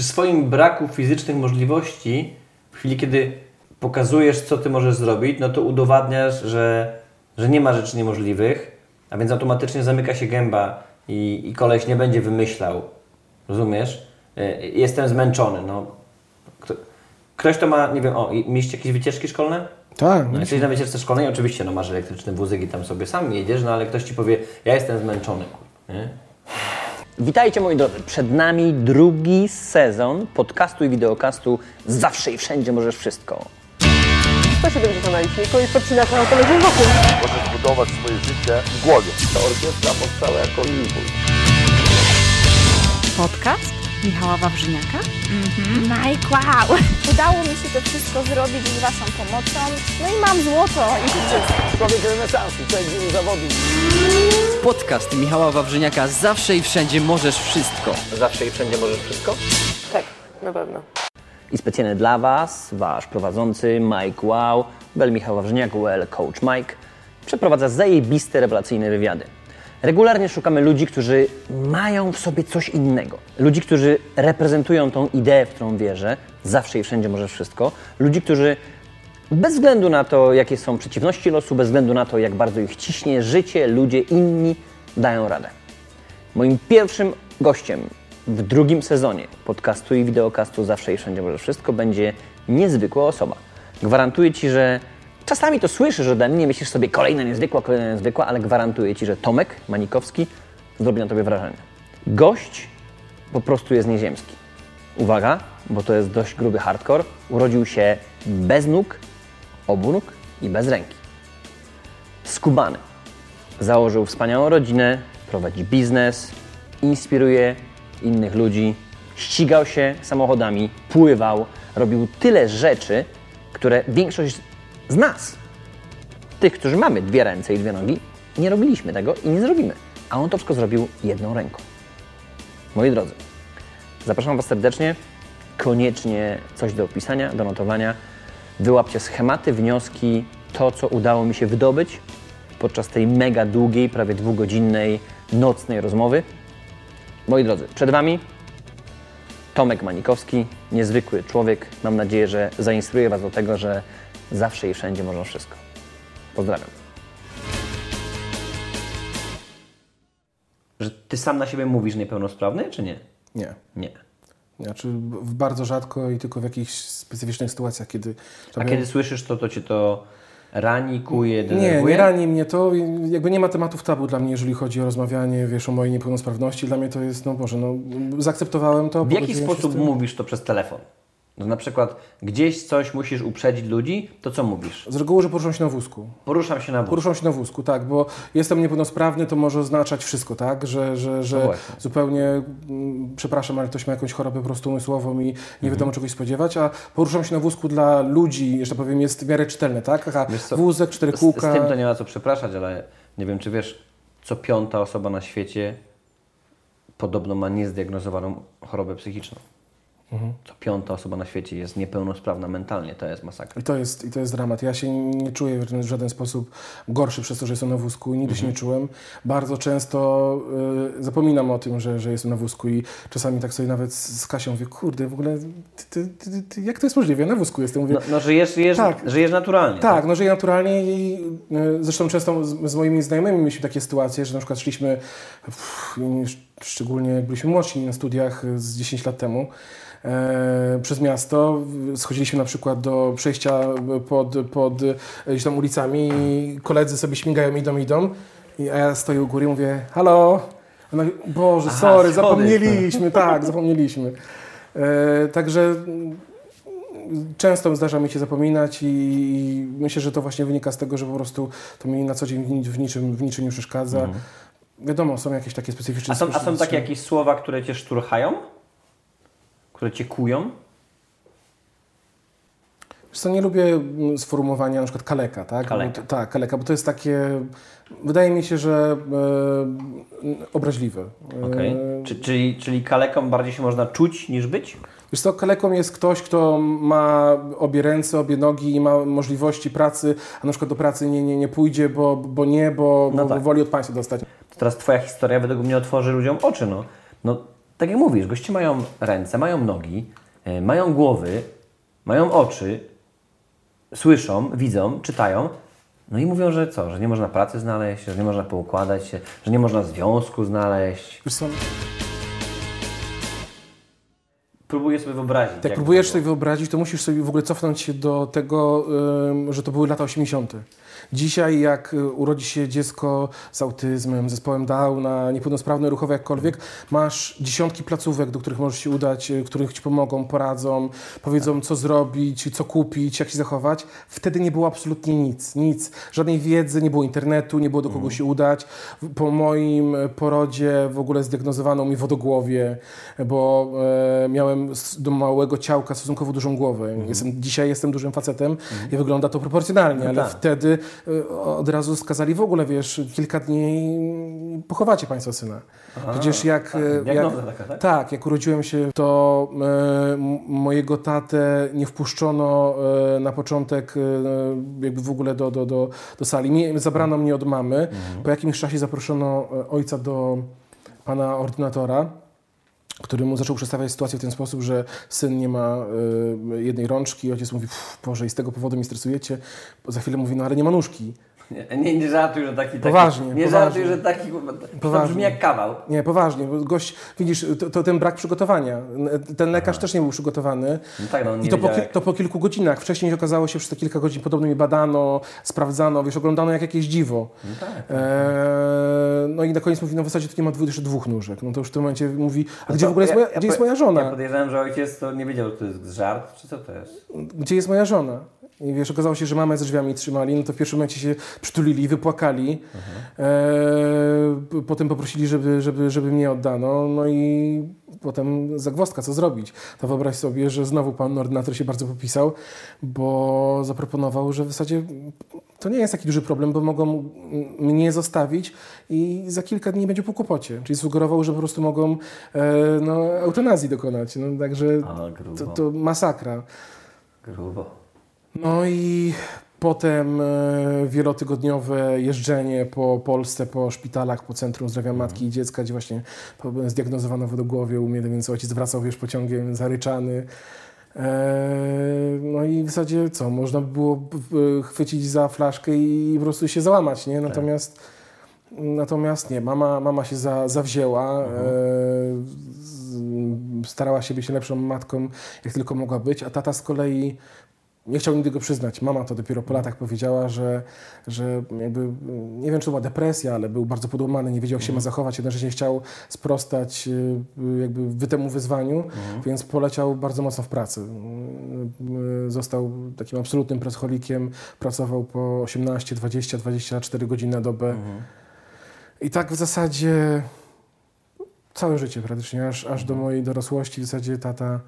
przy swoim braku fizycznych możliwości, w chwili kiedy pokazujesz, co ty możesz zrobić, no to udowadniasz, że, że nie ma rzeczy niemożliwych, a więc automatycznie zamyka się gęba i, i koleś nie będzie wymyślał. Rozumiesz? Y, Jestem zmęczony. No. Kto, ktoś to ma, nie wiem, o, mieliście jakieś wycieczki szkolne? Tak, No jesteś na wycieczce szkolnej, oczywiście no, masz elektryczny wózek i tam sobie sam jedziesz, no ale ktoś Ci powie, ja jestem zmęczony. Nie? Witajcie moi drodzy, przed nami drugi sezon podcastu i wideokastu Zawsze i Wszędzie Możesz Wszystko. 170 na liczniku i podcinasz na autoledzie wokół. Możesz budować swoje życie w głowie. Ta orkiestra powstała jako impuls. Podcast Michała Wawrzyniaka. Mike, wow! Udało mi się to wszystko zrobić z Waszą pomocą. No i mam złoto i. Człowiek renesansu, prawdziwy zawodnik. Podcast Michała Wawrzyniaka Zawsze i Wszędzie Możesz Wszystko. Zawsze i Wszędzie Możesz Wszystko? Tak, na pewno. I specjalnie dla Was, Wasz prowadzący Mike Wow, Bel Michał Wawrzyniak, well Coach Mike, przeprowadza zajebiste, rewelacyjne wywiady. Regularnie szukamy ludzi, którzy mają w sobie coś innego. Ludzi, którzy reprezentują tą ideę, w którą wierzę. Zawsze i wszędzie możesz wszystko. Ludzi, którzy bez względu na to, jakie są przeciwności losu, bez względu na to, jak bardzo ich ciśnie życie, ludzie inni dają radę. Moim pierwszym gościem w drugim sezonie podcastu i wideokastu Zawsze i Wszędzie Może Wszystko będzie niezwykła osoba. Gwarantuję Ci, że czasami to słyszysz ode mnie, myślisz sobie kolejna niezwykła, kolejna niezwykła, ale gwarantuję Ci, że Tomek Manikowski zrobi na Tobie wrażenie. Gość po prostu jest nieziemski. Uwaga, bo to jest dość gruby hardcore. Urodził się bez nóg, obu nóg i bez ręki. Skubany. Założył wspaniałą rodzinę, prowadzi biznes, inspiruje innych ludzi, ścigał się samochodami, pływał, robił tyle rzeczy, które większość z nas, tych, którzy mamy dwie ręce i dwie nogi, nie robiliśmy tego i nie zrobimy. A on to wszystko zrobił jedną ręką. Moi drodzy, zapraszam Was serdecznie. Koniecznie coś do opisania, do notowania. Wyłapcie schematy, wnioski, to, co udało mi się wydobyć podczas tej mega długiej, prawie dwugodzinnej, nocnej rozmowy. Moi drodzy, przed Wami Tomek Manikowski, niezwykły człowiek. Mam nadzieję, że zainspiruje Was do tego, że zawsze i wszędzie można wszystko. Pozdrawiam. Że Ty sam na siebie mówisz niepełnosprawny, czy nie? Nie. Nie. Znaczy w bardzo rzadko i tylko w jakichś specyficznych sytuacjach, kiedy... A kiedy słyszysz to, to Cię to rani, kuje, Nie, denerwuje? nie rani mnie to. Jakby nie ma tematów tabu dla mnie, jeżeli chodzi o rozmawianie, wiesz, o mojej niepełnosprawności. Dla mnie to jest, no Boże, no zaakceptowałem to. W jaki sposób mówisz to przez telefon? No na przykład gdzieś coś musisz uprzedzić ludzi, to co mówisz? Z reguły, że poruszam się na wózku. Poruszam się na wóz. Poruszam się na wózku, tak, bo jestem niepełnosprawny, to może oznaczać wszystko, tak, że, że, No że właśnie. zupełnie, mm, przepraszam, ale ktoś ma jakąś chorobę po prostu umysłową i nie wiadomo czegoś spodziewać, a poruszam się na wózku dla ludzi, że tak powiem, jest w miarę czytelne, tak, Aha, wózek, cztery Z, z kółka. tym to nie ma co przepraszać, ale nie wiem, czy wiesz, co piąta osoba na świecie podobno ma niezdiagnozowaną chorobę psychiczną. Mhm. Co piąta osoba na świecie jest niepełnosprawna mentalnie, to jest masakra. I to, jest, I to jest dramat. Ja się nie czuję w żaden- sposób gorszy przez to, że jestem na wózku nigdy się nie czułem. Bardzo często y, zapominam o tym, że, że jestem na wózku i czasami tak sobie nawet z Kasią mówię, kurde, w ogóle ty, ty, ty, jak to jest możliwe? Ja na wózku jestem. Mówię, No, no żyjesz, żyjesz, Tak. żyjesz naturalnie. Tak, no żyję naturalnie i y, zresztą często z, z moimi znajomymi mieliśmy takie sytuacje, że na przykład szliśmy, pff, szczególnie jak byliśmy młodsi na studiach z 10 lat temu, e, przez miasto, schodziliśmy na przykład do przejścia pod, pod y, gdzieś tam ulicami i koledzy sobie śmigają, idą, idą, i, a ja stoję u góry i mówię, halo, Boże, Aha, sorry, schody. zapomnieliśmy, tak, zapomnieliśmy. E, także często zdarza mi się zapominać i, i myślę, że to właśnie wynika z tego, że po prostu to mi na co dzień w ni- w niczym, w niczym nie przeszkadza. Wiadomo, są jakieś takie specyficzne... A są, a są takie jakieś słowa, które cię szturchają? Które cię kują? Wiesz co, nie lubię mm, sformułowania na przykład kaleka, tak? Kaleka. Bo tak, kaleka, bo to jest takie, wydaje mi się, że e, obraźliwe. E, Czy, czyli, czyli kaleką bardziej się można czuć niż być? Wiesz co, kaleką jest ktoś, kto ma obie ręce, obie nogi i ma możliwości pracy, a na przykład do pracy nie, nie, nie pójdzie, bo, bo nie, bo, No bo tak. woli od państwa dostać. Teraz twoja historia według mnie otworzy ludziom oczy, no. No, tak jak mówisz, goście mają ręce, mają nogi, e, mają głowy, mają oczy, słyszą, widzą, czytają. No i mówią, że co, że nie można pracy znaleźć, że nie można poukładać się, że nie można związku znaleźć. Wiesz co, Próbuję sobie wyobrazić. jak jak próbujesz sobie wyobrazić, to musisz sobie w ogóle cofnąć się do tego, że to były lata 80. Dzisiaj, jak y, urodzi się dziecko z autyzmem, zespołem Downa, niepełnosprawne ruchowe jakkolwiek, masz dziesiątki placówek, do których możesz się udać, y, których ci pomogą, poradzą, powiedzą, co zrobić, co kupić, jak się zachować. Wtedy nie było absolutnie nic, nic. Żadnej wiedzy, nie było internetu, nie było do kogo się udać. Po moim porodzie w ogóle zdiagnozowano mi wodogłowie, bo e, miałem do małego ciałka stosunkowo dużą głowę. Jestem, dzisiaj jestem dużym facetem i wygląda to proporcjonalnie, ale tak. wtedy od razu skazali w ogóle, wiesz, kilka dni pochowacie Państwo syna. Przecież jak... e, jak Diagnoza taka, tak? tak, jak urodziłem się, to e, m- mojego tatę nie wpuszczono e, na początek e, jakby w ogóle do, do, do, do sali. Zabrano mnie od mamy. Po jakimś czasie zaproszono ojca do pana ordynatora który mu zaczął przedstawiać sytuację w ten sposób, że syn nie ma e, jednej rączki. Ojciec mówi, "Pff, Boże, i z tego powodu mi stresujecie. Za chwilę mówi, no ale nie ma nóżki. Nie, nie, nie żartuj, że taki... taki Poważnie, Nie poważnie. żartuj, że taki... To Poważnie. brzmi jak kawał. Nie, poważnie, bo gość, widzisz, to, to ten brak przygotowania. Ten lekarz też nie był przygotowany. No tak, no I to po, jak- to po kilku godzinach. Wcześniej okazało się, że przez te kilka godzin podobno mnie badano, sprawdzano, wiesz, oglądano jak jakieś dziwo. No tak. Eee, no i na koniec mówi, no w zasadzie to nie ma dwóch, jeszcze dwóch nóżek. No to już w tym momencie mówi, a gdzie to w ogóle jest ja- moja, ja gdzie jest moja żona? Ja podejrzewam, że ojciec to nie wiedział, czy to jest żart, czy co to jest. Gdzie jest moja żona? I wiesz, okazało się, że mamę ze drzwiami trzymali, no to w pierwszym momencie się przytulili, wypłakali. Eee, p- potem poprosili, żeby, żeby, żeby mnie oddano, no i potem zagwozdka, co zrobić. To wyobraź sobie, że znowu pan ordynator się bardzo popisał, bo zaproponował, że w zasadzie to nie jest taki duży problem, bo mogą mnie zostawić i za kilka dni będzie po kłopocie. Czyli sugerował, że po prostu mogą e, no, eutanazji dokonać. No, także A, to, to masakra. Grubo. No i potem e, wielotygodniowe jeżdżenie po Polsce, po szpitalach, po Centrum Zdrowia Matki i Dziecka, gdzie właśnie zdiagnozowano wodogłowie u mnie, więc ojciec wracał, wiesz, pociągiem zaryczany. E, No i w zasadzie co, można by było chwycić za flaszkę i po prostu się załamać, nie? Natomiast, natomiast nie, mama, mama się za, zawzięła, e, z- starała się być lepszą matką, jak tylko mogła być, a tata z kolei nie chciał nigdy go przyznać. Mama to dopiero po latach powiedziała, że, że jakby, nie wiem czy to była depresja, ale był bardzo podłamany, nie wiedział jak się ma zachować, jednocześnie chciał sprostać y, jakby wy temu wyzwaniu, więc poleciał bardzo mocno w pracy. Y, y, Został takim absolutnym pracocholikiem, pracował po 18, 20, 24 godziny na dobę. I tak w zasadzie całe życie praktycznie, aż, aż do mojej dorosłości w zasadzie tata,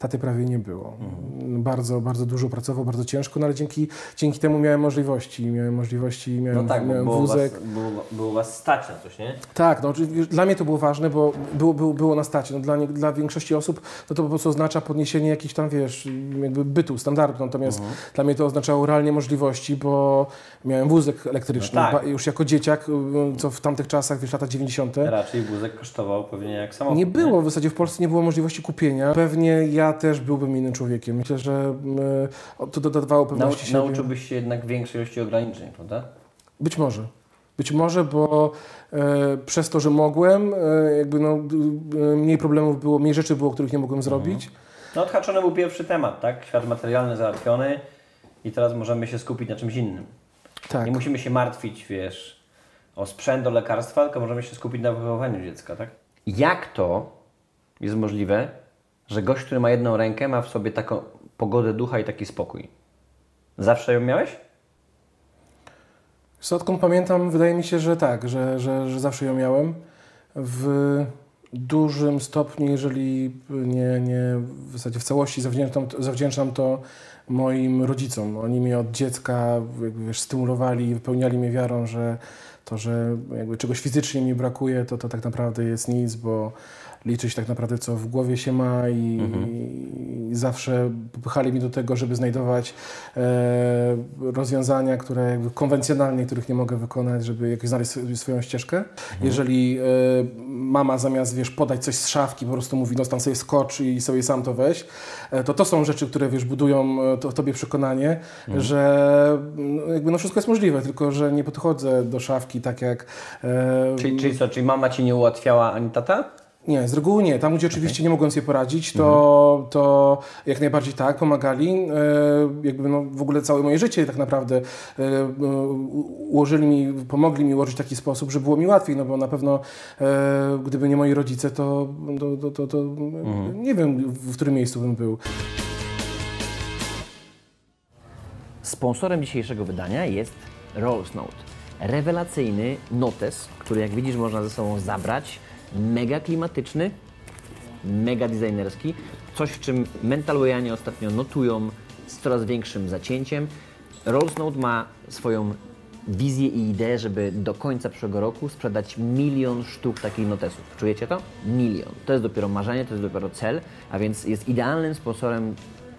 taty prawie nie było. Bardzo, bardzo dużo pracował, bardzo ciężko, no ale dzięki, dzięki temu miałem możliwości. Miałem możliwości, miałem, No tak, miałem było wózek. was, było, było was stać na coś, nie? Tak, no, dla mnie to było ważne, bo było, było, było na stacie. No, dla, nie, dla większości osób no, to po prostu oznacza podniesienie jakichś tam, wiesz, jakby bytu, standardu. Natomiast Mhm. dla mnie to oznaczało realnie możliwości, bo miałem wózek elektryczny. No tak. Już jako dzieciak, co w tamtych czasach, wiesz, lata 90. Raczej wózek kosztował pewnie jak samochód. Nie było, w zasadzie w Polsce nie było możliwości kupienia. Pewnie ja też byłbym innym człowiekiem. Myślę, że y, to dodawało Nau, pewności siebie. nauczyłbyś się jednak większej ilości ograniczeń, prawda? Być może. Być może, bo e, przez to, że mogłem, e, jakby no, e, mniej problemów było, mniej rzeczy było, których nie mogłem zrobić. No odhaczony był pierwszy temat, tak? Świat materialny załatwiony i teraz możemy się skupić na czymś innym. Tak. Nie musimy się martwić, wiesz, o sprzęt, o lekarstwa, tylko możemy się skupić na wychowywaniu dziecka, tak? Jak to jest możliwe, że gość, który ma jedną rękę, ma w sobie taką pogodę ducha i taki spokój? Zawsze ją miałeś? Co odkąd pamiętam, wydaje mi się, że tak, że, że, że zawsze ją miałem. W dużym stopniu, jeżeli nie, nie w zasadzie w całości zawdzięczam, zawdzięczam to moim rodzicom. Oni mnie od dziecka jakby, wiesz, stymulowali, wypełniali mnie wiarą, że to, że jakby czegoś fizycznie mi brakuje, to, to tak naprawdę jest nic, bo liczy się tak naprawdę, co w głowie się ma i, i i zawsze popychali mnie do tego, żeby znajdować e, rozwiązania, które jakby konwencjonalnie, których nie mogę wykonać, żeby jakoś znaleźć swoją ścieżkę. Jeżeli e, mama zamiast, wiesz, podać coś z szafki, po prostu mówi, no tam sobie skocz i sobie sam to weź, e, to to są rzeczy, które, wiesz, budują e, to, tobie przekonanie, że no, jakby no wszystko jest możliwe, tylko że nie podchodzę do szafki tak jak... E, Czyli, czyli co, czyli mama ci nie ułatwiała ani tata? Nie, z reguły nie. Tam, gdzie oczywiście nie mogłem sobie poradzić, to, to jak najbardziej tak, pomagali. E, jakby no, w ogóle całe moje życie tak naprawdę e, ułożyli mi, pomogli mi ułożyć w taki sposób, że było mi łatwiej, no bo na pewno e, gdyby nie moi rodzice, to, to, to, to, to nie wiem, w którym miejscu bym był. Sponsorem dzisiejszego wydania jest Rolls Note. Rewelacyjny notes, który jak widzisz można ze sobą zabrać. Mega klimatyczny, mega designerski. Coś, w czym mentalwayanie ostatnio notują z coraz większym zacięciem. Rolls Note ma swoją wizję i ideę, żeby do końca przyszłego roku sprzedać milion sztuk takich notesów. Czujecie to? Milion. To jest dopiero marzenie, to jest dopiero cel, a więc jest idealnym sponsorem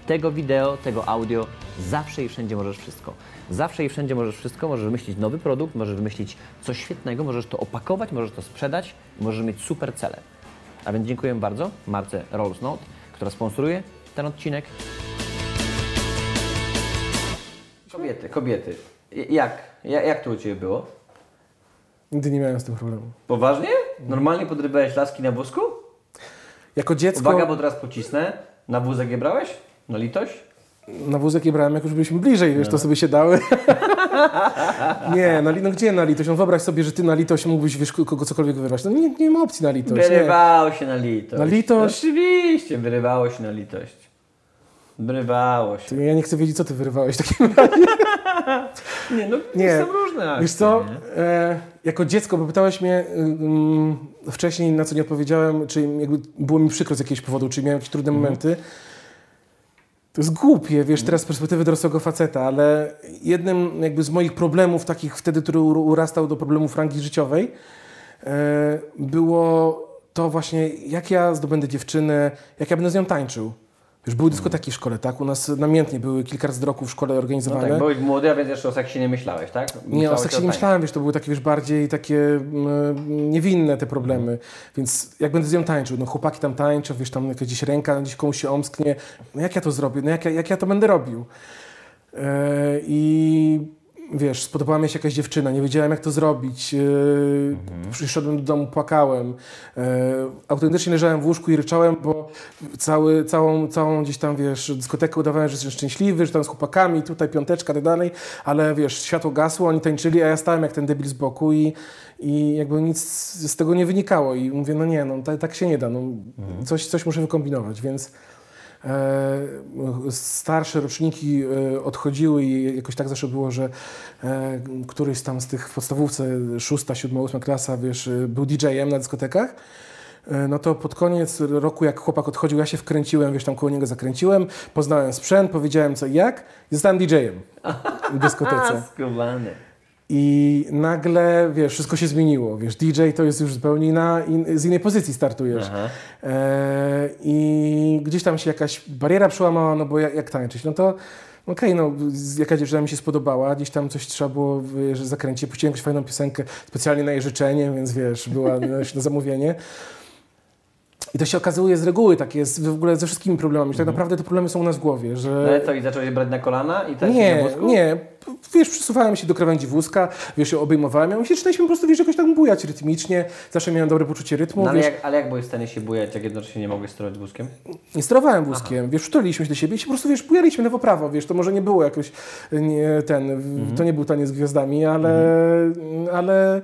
tego wideo, tego audio. Zawsze i wszędzie możesz wszystko. Zawsze i wszędzie możesz wszystko. Możesz wymyślić nowy produkt, możesz wymyślić coś świetnego, możesz to opakować, możesz to sprzedać, możesz mieć super cele. A więc dziękuję bardzo marce Rolls Note, która sponsoruje ten odcinek. Kobiety, kobiety. Jak? Jak, jak to u Ciebie było? Nigdy nie miałem z tym problemu. Poważnie? Normalnie podrywałeś laski na wózku? Jako dziecko Uwaga, bo teraz pocisnę. Na wózek je brałeś? Na litość? na wózek je brałem, jak już byliśmy bliżej, wiesz, to sobie się dały. nie, no, li- no gdzie na litość? No wyobraź sobie, że ty na litość mógłbyś, wiesz, kogo cokolwiek wyrwać. No nie, nie ma opcji na litość. Nie. Wyrywało się na litość. Na litość? Oczywiście, wyrywało się na litość. Wyrywało się. Ja nie chcę wiedzieć, co ty wyrywałeś w takim razie. Nie, no Nie. są różne akcje, Wiesz co, nie? e, jako dziecko, bo pytałeś mnie ym, wcześniej, na co nie odpowiedziałem, czy jakby było mi przykro z jakiegoś powodu, czy miałem jakieś trudne Mhm. momenty. To jest głupie, wiesz, teraz z perspektywy dorosłego faceta, ale jednym jakby z moich problemów, takich wtedy, który ur- urastał do problemów rangi życiowej, e, było to właśnie, jak ja zdobędę dziewczynę, jak ja będę z nią tańczył. Wiesz, były dyskoteki w szkole, tak? U nas namiętnie były kilka razy roku w szkole No organizowane. tak, byłeś młody, a więc jeszcze o seksie nie myślałeś, tak? Nie, o Myślałeś seksie nie myślałem, wiesz, to były takie, wiesz, bardziej takie mm, niewinne te problemy, więc jak będę z nią tańczył, no chłopaki tam tańczą, wiesz, tam jakaś gdzieś ręka gdzieś komuś się omsknie, no jak ja to zrobię, no jak, ja- jak ja to będę robił? E, I wiesz, spodobała mi się jakaś dziewczyna, nie wiedziałem jak to zrobić, e, przyszedłem do domu, płakałem, e, autentycznie leżałem w łóżku i ryczałem, bo cały, całą, całą gdzieś tam, wiesz, dyskotekę udawałem, że jestem szczęśliwy, że tam z chłopakami, tutaj piąteczka, tak dalej, ale wiesz, światło gasło, oni tańczyli, a ja stałem jak ten debil z boku i, i jakby nic z tego nie wynikało i mówię, no nie, no tak, tak się nie da, no, coś, coś muszę wykombinować, więc starsze roczniki e, odchodziły i jakoś tak zawsze było, że e, któryś tam z tych w podstawówce, szósta, siódma, ósma klasa, wiesz, e, był DJ-em na dyskotekach. E, No to pod koniec roku, jak chłopak odchodził, ja się wkręciłem, wiesz, tam koło niego zakręciłem, poznałem sprzęt, powiedziałem co i jak i zostałem DJ-em w dyskotece. I nagle, wiesz, wszystko się zmieniło. Wiesz, DJ to jest już zupełnie inna, in, z innej pozycji startujesz. E, I gdzieś tam się jakaś bariera przełamała, no bo jak, jak tańczyć? No to okej, no z- jakaś dziewczyna mi się spodobała, gdzieś tam coś trzeba było wiesz, zakręcić. Puściłem jakąś fajną piosenkę specjalnie na jej życzenie, więc wiesz, była na zamówienie. I to się okazuje z reguły tak jest w ogóle ze wszystkimi problemami, że tak naprawdę te problemy są u nas w głowie, że... Mhm. No ale co, i zacząłeś brać na kolana i na Nie, wózku? nie. Wiesz, przesuwałem się do krawędzi wózka, wiesz, obejmowałem. Ja myślę, że po prostu, wiesz, jakoś tak bujać rytmicznie. Zawsze miałem dobre poczucie rytmu, No, ale, wiesz. jak, ale jak byłeś w stanie się bujać, jak jednocześnie nie mogłeś sterować wózkiem? Nie sterowałem wózkiem, wiesz, przytuliliśmy się do siebie i się po prostu, wiesz, bujaliśmy lewo-prawo, wiesz, to może nie było jakoś, nie, ten, w- to nie był taniec z gwiazdami, ale, ale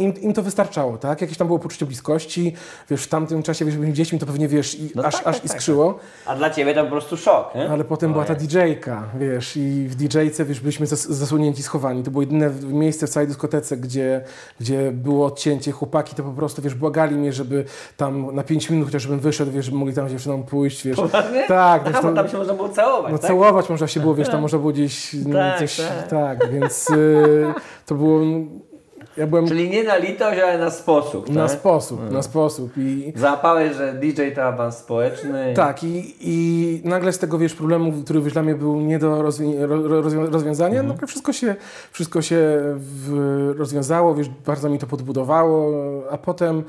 im, im to wystarczało, tak? Jakieś tam było poczucie bliskości, wiesz, w tamtym czasie, wiesz, byliśmy dziećmi, to pewnie, wiesz, i No aż, tak, aż tak, tak, iskrzyło. A dla Ciebie to po prostu szok, nie? Ale potem była ta DJ-ka, wiesz, i w DJ-ce, wiesz, byliśmy zas zasłonięci, schowani. To było jedyne miejsce w całej dyskotece, gdzie, gdzie było odcięcie. Chłopaki to po prostu, wiesz, błagali mnie, żeby tam na 5 minut chociaż żebym wyszedł, wiesz, żeby mogli tam z dziewczyną pójść, wiesz. Poważnie? Tak, wiesz, A, bo to, tam się można było całować, no tak? całować można się było, wiesz, tam można było gdzieś no, Tak, coś, tak. tak. więc y, to było Ja byłem Czyli nie na litość, ale na sposób. na tak? sposób, na sposób i... Załapałeś, że DJ to awans społeczny. Tak, i, i nagle z tego, wiesz, problemu, który dla mnie był nie do rozwi- ro- rozwią- rozwiązania, no wszystko się, wszystko się rozwiązało, wiesz, bardzo mi to podbudowało, a potem,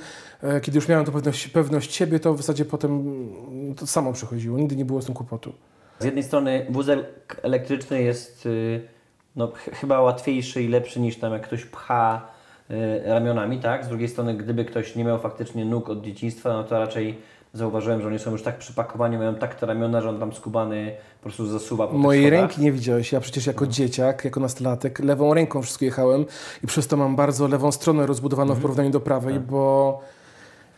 e, kiedy już miałem to pewność, pewność siebie, to w zasadzie potem mm, to samo przychodziło, nigdy nie było z tym kłopotu. Z jednej strony wózek elektryczny jest y, no, ch- chyba łatwiejszy i lepszy niż tam jak ktoś pcha y, ramionami, tak? Z drugiej strony, gdyby ktoś nie miał faktycznie nóg od dzieciństwa, no to raczej zauważyłem, że oni są już tak przypakowani, mają tak te ramiona, że on tam skubany po prostu zasuwa po Mojej ręki nie widziałeś. Ja przecież jako dzieciak, jako nastolatek, lewą ręką wszystko jechałem i przez to mam bardzo lewą stronę rozbudowaną w porównaniu do prawej, bo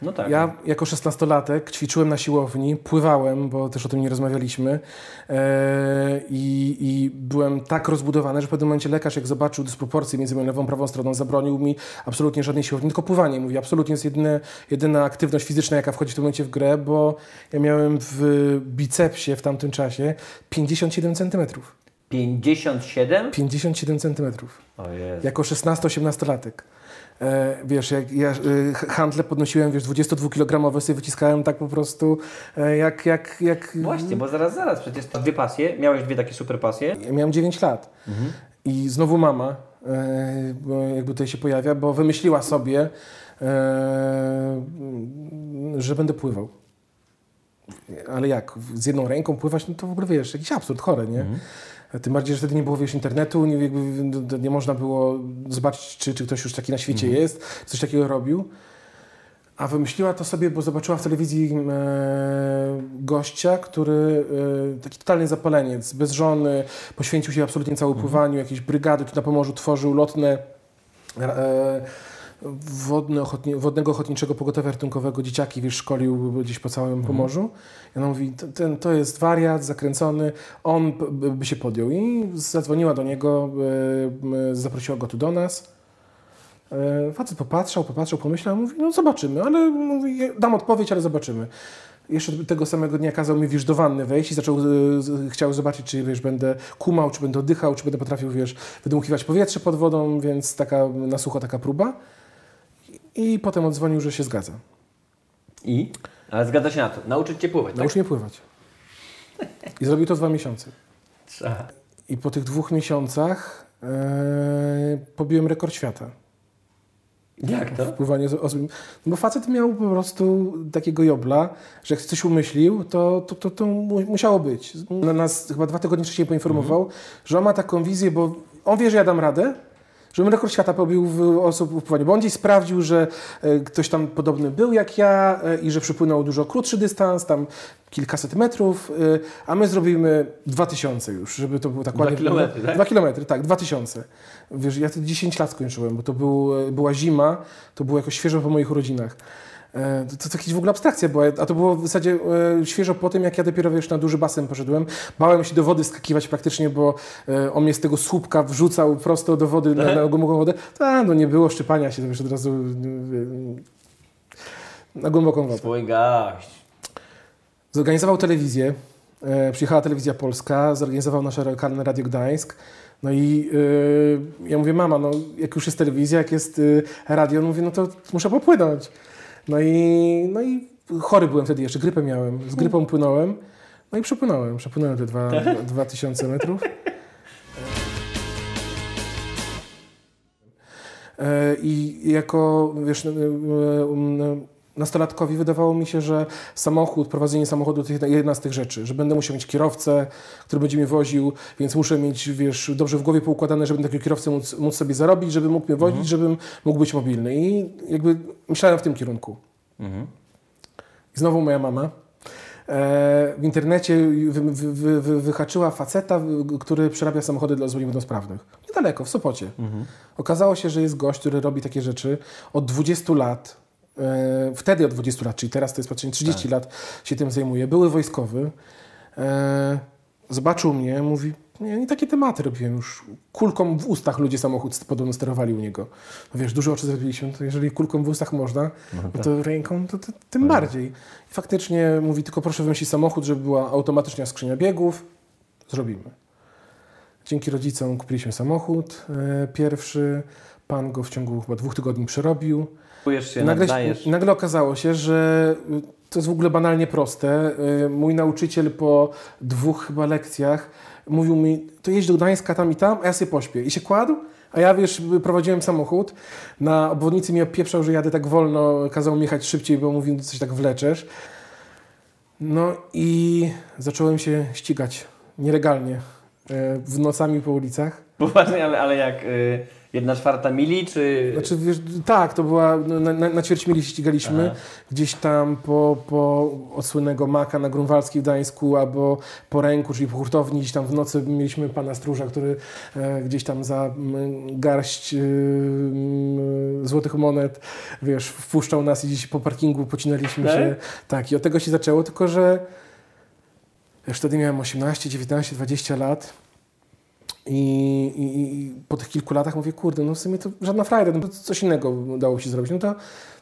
No tak. ja jako szesnastolatek ćwiczyłem na siłowni, pływałem, bo też o tym nie rozmawialiśmy e, i, byłem tak rozbudowany, że w pewnym momencie lekarz jak zobaczył dysproporcję między moją lewą i prawą stroną, zabronił mi absolutnie żadnej siłowni, tylko pływanie. Mówi, absolutnie jest jedyne, jedyna aktywność fizyczna, jaka wchodzi w tym momencie w grę, bo ja miałem w bicepsie w tamtym czasie 57 centymetrów. 57? 57 centymetrów. Jako 16-18-latek. E, wiesz, jak ja e, handle podnosiłem, wiesz, 22-kilogramowe sobie wyciskałem tak po prostu, e, jak, jak, jak... Właśnie, bo zaraz, zaraz, przecież to dwie pasje, miałeś dwie takie super pasje. Ja miałem 9 lat. I znowu mama, e, bo jakby tutaj się pojawia, bo wymyśliła sobie, e, że będę pływał. Ale jak? Z jedną ręką pływać, no to w ogóle wiesz, jakiś absurd, chore, nie? Tym bardziej, że wtedy nie było wiesz, internetu, nie, jakby, nie można było zobaczyć, czy, czy ktoś już taki na świecie jest, coś takiego robił. A wymyśliła to sobie, bo zobaczyła w telewizji e, gościa, który e, taki totalny zapaleniec, bez żony, poświęcił się absolutnie całemu pływaniu, jakieś brygady tu na Pomorzu tworzył lotne. E, ochotni, wodnego ochotniczego pogotowia ratunkowego dzieciaki wiesz, szkolił gdzieś po całym Pomorzu. I ona mówi, "To- ten, to jest wariat, zakręcony, on by się podjął. I zadzwoniła do niego, e, zaprosiła go tu do nas. E, Facet popatrzał, popatrzał, pomyślał, mówi, no zobaczymy, ale mówi, dam odpowiedź, ale zobaczymy. Jeszcze tego samego dnia kazał mi, wiesz, do wanny wejść i zaczął, e, chciał zobaczyć, czy, wiesz, będę kumał, czy będę oddychał, czy będę potrafił, wiesz, wydmuchiwać powietrze pod wodą, więc taka, na sucho taka próba. I potem odzwonił, że się zgadza. I? Ale zgadza się na to. Nauczyć Cię pływać, tak? Naucz mnie pływać. I zrobił to dwa miesiące. Trzeba. I po tych dwóch miesiącach e, pobiłem rekord świata. Jak to? Wpływanie z osób. No bo facet miał po prostu takiego jobla, że jak coś umyślił, to, to, to, to mu- musiało być. Na nas chyba dwa tygodnie wcześniej poinformował, że on ma taką wizję, bo on wie, że ja dam radę, żebym rekord świata pobił w osób w pływaniu. Bo on gdzieś sprawdził, że e, ktoś tam podobny był jak ja e, i że przypłynął dużo krótszy dystans, tam kilkaset metrów, e, a my zrobimy dwa tysiące już, żeby to było tak Dwa ładnie. kilometry, tak? Dwa kilometry, tak, dwa tysiące. Wiesz, ja wtedy 10 lat skończyłem, bo to był, była zima, to było jakoś świeżo po moich urodzinach. E, To, to jakaś w ogóle abstrakcja była, a to było w zasadzie e, świeżo po tym, jak ja dopiero wiesz, na duży basen poszedłem. Bałem się do wody skakiwać praktycznie, bo e, on mnie z tego słupka wrzucał prosto do wody, na, na głęboką wodę. Ta, no nie było szczypania się, to już od razu na głęboką wodę. Swój gaść. Zorganizował telewizję, przyjechała telewizja polska, zorganizował nasze lokalne Radio Gdańsk. No i ja mówię, mama, no jak już jest telewizja, jak jest e, radio, no mówię, no to muszę popłynąć. No i, no i chory byłem wtedy jeszcze, grypę miałem, z grypą płynąłem. No i przepłynąłem, przepłynąłem te dwa, dwa tysiące metrów. E, I jako, wiesz, e, e, nastolatkowi wydawało mi się, że samochód, prowadzenie samochodu to jedna z tych rzeczy, że będę musiał mieć kierowcę, który będzie mnie woził, więc muszę mieć, wiesz, dobrze w głowie poukładane, żeby takiego kierowcę móc, móc sobie zarobić, żeby mógł mnie wozić, żebym mógł być mobilny. I jakby myślałem w tym kierunku. I znowu moja mama. E, w internecie wy, wy, wy, wy, wyhaczyła faceta, który przerabia samochody dla osób niepełnosprawnych. Niedaleko, w Sopocie. Okazało się, że jest gość, który robi takie rzeczy od 20 lat. E, wtedy od 20 lat, czyli teraz to jest patrzenie 30 lat się tym zajmuje. Były wojskowy. E, zobaczył mnie, mówi, nie, nie takie tematy robiłem już. Kulką w ustach ludzie samochód podobno sterowali u niego. No wiesz, duże oczy zrobiliśmy, to jeżeli kulką w ustach można, no to ręką to, to tym bardziej. I faktycznie mówi, tylko proszę wymyślić samochód, żeby była automatyczna skrzynia biegów. Zrobimy. Dzięki rodzicom kupiliśmy samochód e, pierwszy. Pan go w ciągu chyba dwóch tygodni przerobił. Się, Nagle, naddajesz. nagle okazało się, że y, to jest w ogóle banalnie proste. Y, Mój nauczyciel po dwóch chyba lekcjach mówił mi, to jedź do Gdańska tam i tam, a ja sobie pośpię. I się kładł, a ja wiesz, prowadziłem samochód. Na obwodnicy mnie opieprzał, że jadę tak wolno, kazał mi jechać szybciej, bo mówił, coś tak wleczesz. No i zacząłem się ścigać nielegalnie y, w nocami po ulicach. Poważnie, ale, ale jak y, jedna czwarta mili, czy... Znaczy, wiesz, tak, to była, no, na, na, na ćwierć mili ścigaliśmy, Aha. gdzieś tam po, po od słynnego Maka na Grunwaldzkiej w Gdańsku, albo po ręku, czyli po hurtowni, gdzieś tam w nocy mieliśmy pana stróża, który e, gdzieś tam za garść y, złotych monet, wiesz, wpuszczał nas i gdzieś po parkingu pocinaliśmy Tak? się. Tak, i od tego się zaczęło, tylko że wiesz, wtedy miałem 18, 19, 20 lat. I, i, I po tych kilku latach mówię, kurde, no w sumie to żadna frajda, no to coś innego udało się zrobić. No to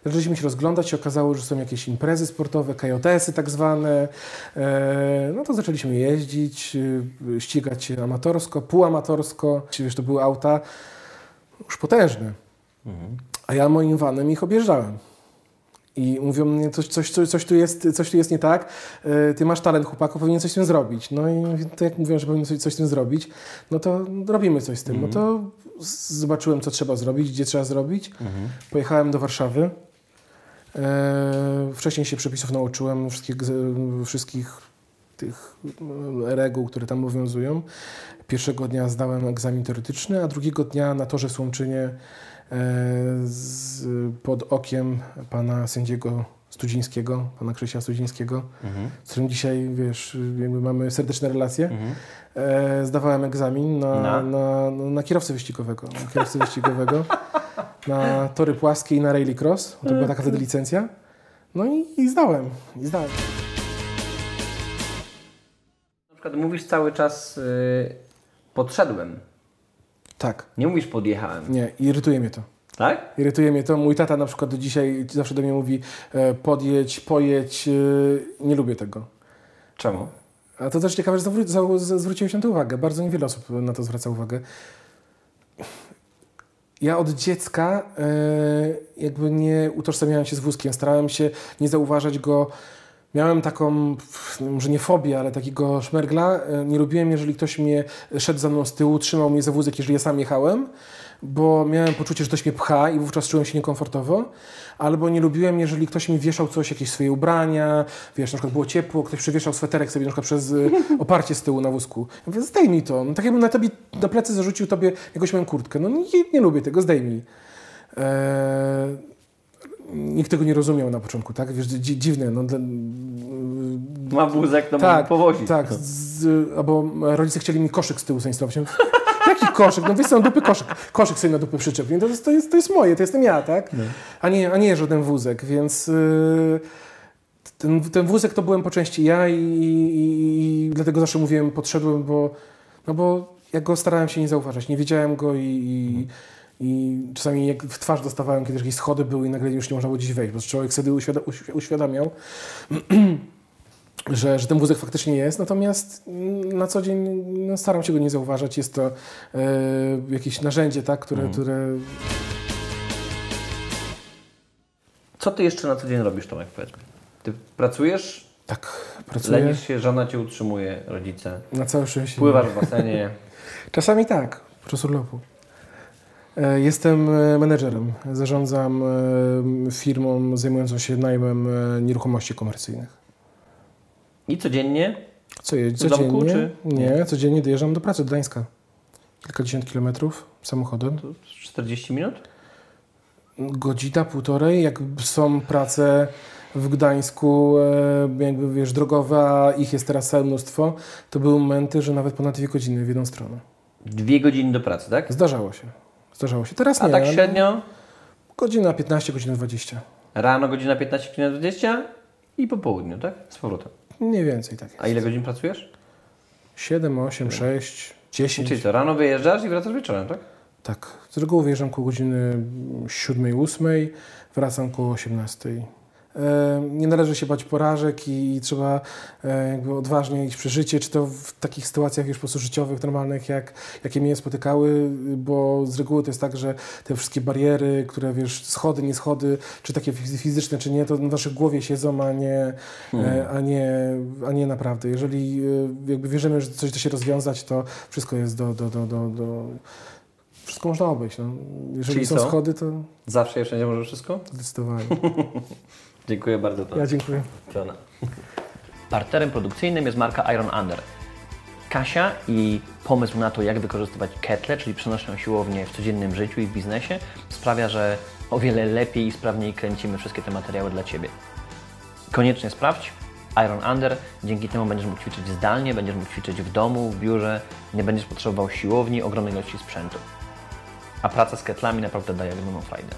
zaczęliśmy się rozglądać, się okazało, że są jakieś imprezy sportowe, KJS-y tak zwane. E, no to zaczęliśmy jeździć, y, ścigać się amatorsko, półamatorsko. Wiesz, to były auta już potężne. A ja moim vanem ich objeżdżałem. I mówią coś, coś, coś, coś, tu jest, coś tu jest nie tak, e, ty masz talent chłopaku, powinien coś z tym zrobić. No i to jak mówią, że powinien coś, coś z tym zrobić, no to robimy coś z tym. No to zobaczyłem, co trzeba zrobić, gdzie trzeba zrobić. Pojechałem do Warszawy. E, wcześniej się przepisów nauczyłem, wszystkich, wszystkich tych e, reguł, które tam obowiązują. Pierwszego dnia zdałem egzamin teoretyczny, a drugiego dnia na torze w Słomczynie z, pod okiem pana sędziego Studzińskiego, pana Krzysia Studzińskiego, z którym dzisiaj, wiesz, mamy serdeczne relacje. E, zdawałem egzamin na, Na? na, na, na kierowcę wyścigowego. Na kierowcę wyścigowego, na tory płaskie i na rallycross. To była taka wtedy licencja. No i, i zdałem. I zdałem. Na przykład mówisz cały czas y, podszedłem. Tak. Nie mówisz podjechałem. Nie, irytuje mnie to. Tak? Irytuje mnie to. Mój tata na przykład do dzisiaj zawsze do mnie mówi e, podjedź, pojedź. E, nie lubię tego. Czemu? A to też ciekawe, że zwróciłeś na to uwagę. Bardzo niewiele osób na to zwraca uwagę. Ja od dziecka e, jakby nie utożsamiałem się z wózkiem. Starałem się nie zauważać go. Miałem taką, może nie fobię, ale takiego szmergla. E, Nie lubiłem, jeżeli ktoś mnie szedł za mną z tyłu, trzymał mnie za wózek, jeżeli ja sam jechałem, bo miałem poczucie, że ktoś mnie pcha i wówczas czułem się niekomfortowo. Albo nie lubiłem, jeżeli ktoś mi wieszał coś, jakieś swoje ubrania, wiesz, na przykład było ciepło, ktoś przewieszał sweterek sobie na przykład przez y, oparcie z tyłu na wózku. Ja mówię, zdejmij to. No, tak jakbym na tobie, na plecy zarzucił tobie jakąś moją kurtkę. No nie, nie lubię tego, zdejmij. Eee, nikt tego nie rozumiał na początku, tak? Wiesz, dzi- dziwne. No, dla, Ma wózek, to tak, tak, powozi. tak. Z, albo rodzice chcieli mi koszyk z tyłu zainstalować. Jaki koszyk? No sobie na dupy koszyk. Koszyk sobie na dupę przyczep. Nie, To, jest, to, jest, to jest moje, to jestem ja, tak? A, nie, a nie żaden wózek, więc yy, ten, ten wózek to byłem po części ja i, i, i dlatego zawsze mówiłem, podszedłem, bo, no bo ja go starałem się nie zauważać. Nie widziałem go i, i, i czasami jak w twarz dostawałem, kiedy jakieś schody były i nagle już nie można było gdzieś wejść, bo człowiek wtedy uświada, uświ- uświadamiał, że, że ten wózek faktycznie jest, natomiast na co dzień no, staram się go nie zauważać. Jest to e, jakieś narzędzie, tak, które, które Co ty jeszcze na co dzień robisz, Tomek, powiedz mi? Ty pracujesz, tak pracuję lenisz się, żona cię utrzymuje, rodzice. na całe szczęście. Pływasz w basenie. Czasami tak, podczas urlopu. E, Jestem e, menedżerem. Zarządzam e, firmą zajmującą się najmem nieruchomości komercyjnych. I codziennie? Co je, W domku, codziennie? czy- Nie, codziennie dojeżdżam do pracy do Gdańska. Kilkadziesiąt kilometrów samochodem. To 40 minut? Godzina, półtorej. Jak są prace w Gdańsku, jakby wiesz, drogowe, a ich jest teraz całe mnóstwo, to były momenty, że nawet ponad dwie godziny w jedną stronę. Dwie godziny do pracy, tak? Zdarzało się. Zdarzało się. Teraz A nie. tak ale średnio? Godzina 15, godzina 20. Rano godzina 15, godzina 20 i po południu, tak? Z powrotem. Mniej więcej tak A ile godzin pracujesz? 7, 8, 6, 10. Czyli co, rano wyjeżdżasz i wracasz wieczorem, tak? Tak. Z reguły wyjeżdżam koło godziny 7, 8, wracam koło 18. e, nie należy się bać porażek i, i trzeba e, jakby odważnie iść przy życie, czy to w takich sytuacjach już po prostu życiowych, normalnych, jak, jakie mnie spotykały, bo z reguły to jest tak, że te wszystkie bariery, które wiesz, schody, nie schody, czy takie fizy- fizyczne, czy nie, to na naszej głowie siedzą, a nie, e, a nie, a nie naprawdę. Jeżeli jakby wierzymy, że coś da się rozwiązać, to wszystko jest do, do, do, do, do wszystko można obejść. No. Jeżeli Czyli są co? schody, to Zawsze i wszędzie może wszystko? zdecydowanie. Dziękuję bardzo. To. Ja dziękuję. Żona. Partnerem produkcyjnym jest marka Iron Under. Kasia i pomysł na to, jak wykorzystywać ketle, czyli przenośną siłownię w codziennym życiu i w biznesie, sprawia, że o wiele lepiej i sprawniej kręcimy wszystkie te materiały dla Ciebie. Koniecznie sprawdź Iron Under. Dzięki temu będziesz mógł ćwiczyć zdalnie, będziesz mógł ćwiczyć w domu, w biurze, nie będziesz potrzebował siłowni, ogromnej ilości sprzętu. A praca z ketlami naprawdę daje ogromną fajdę.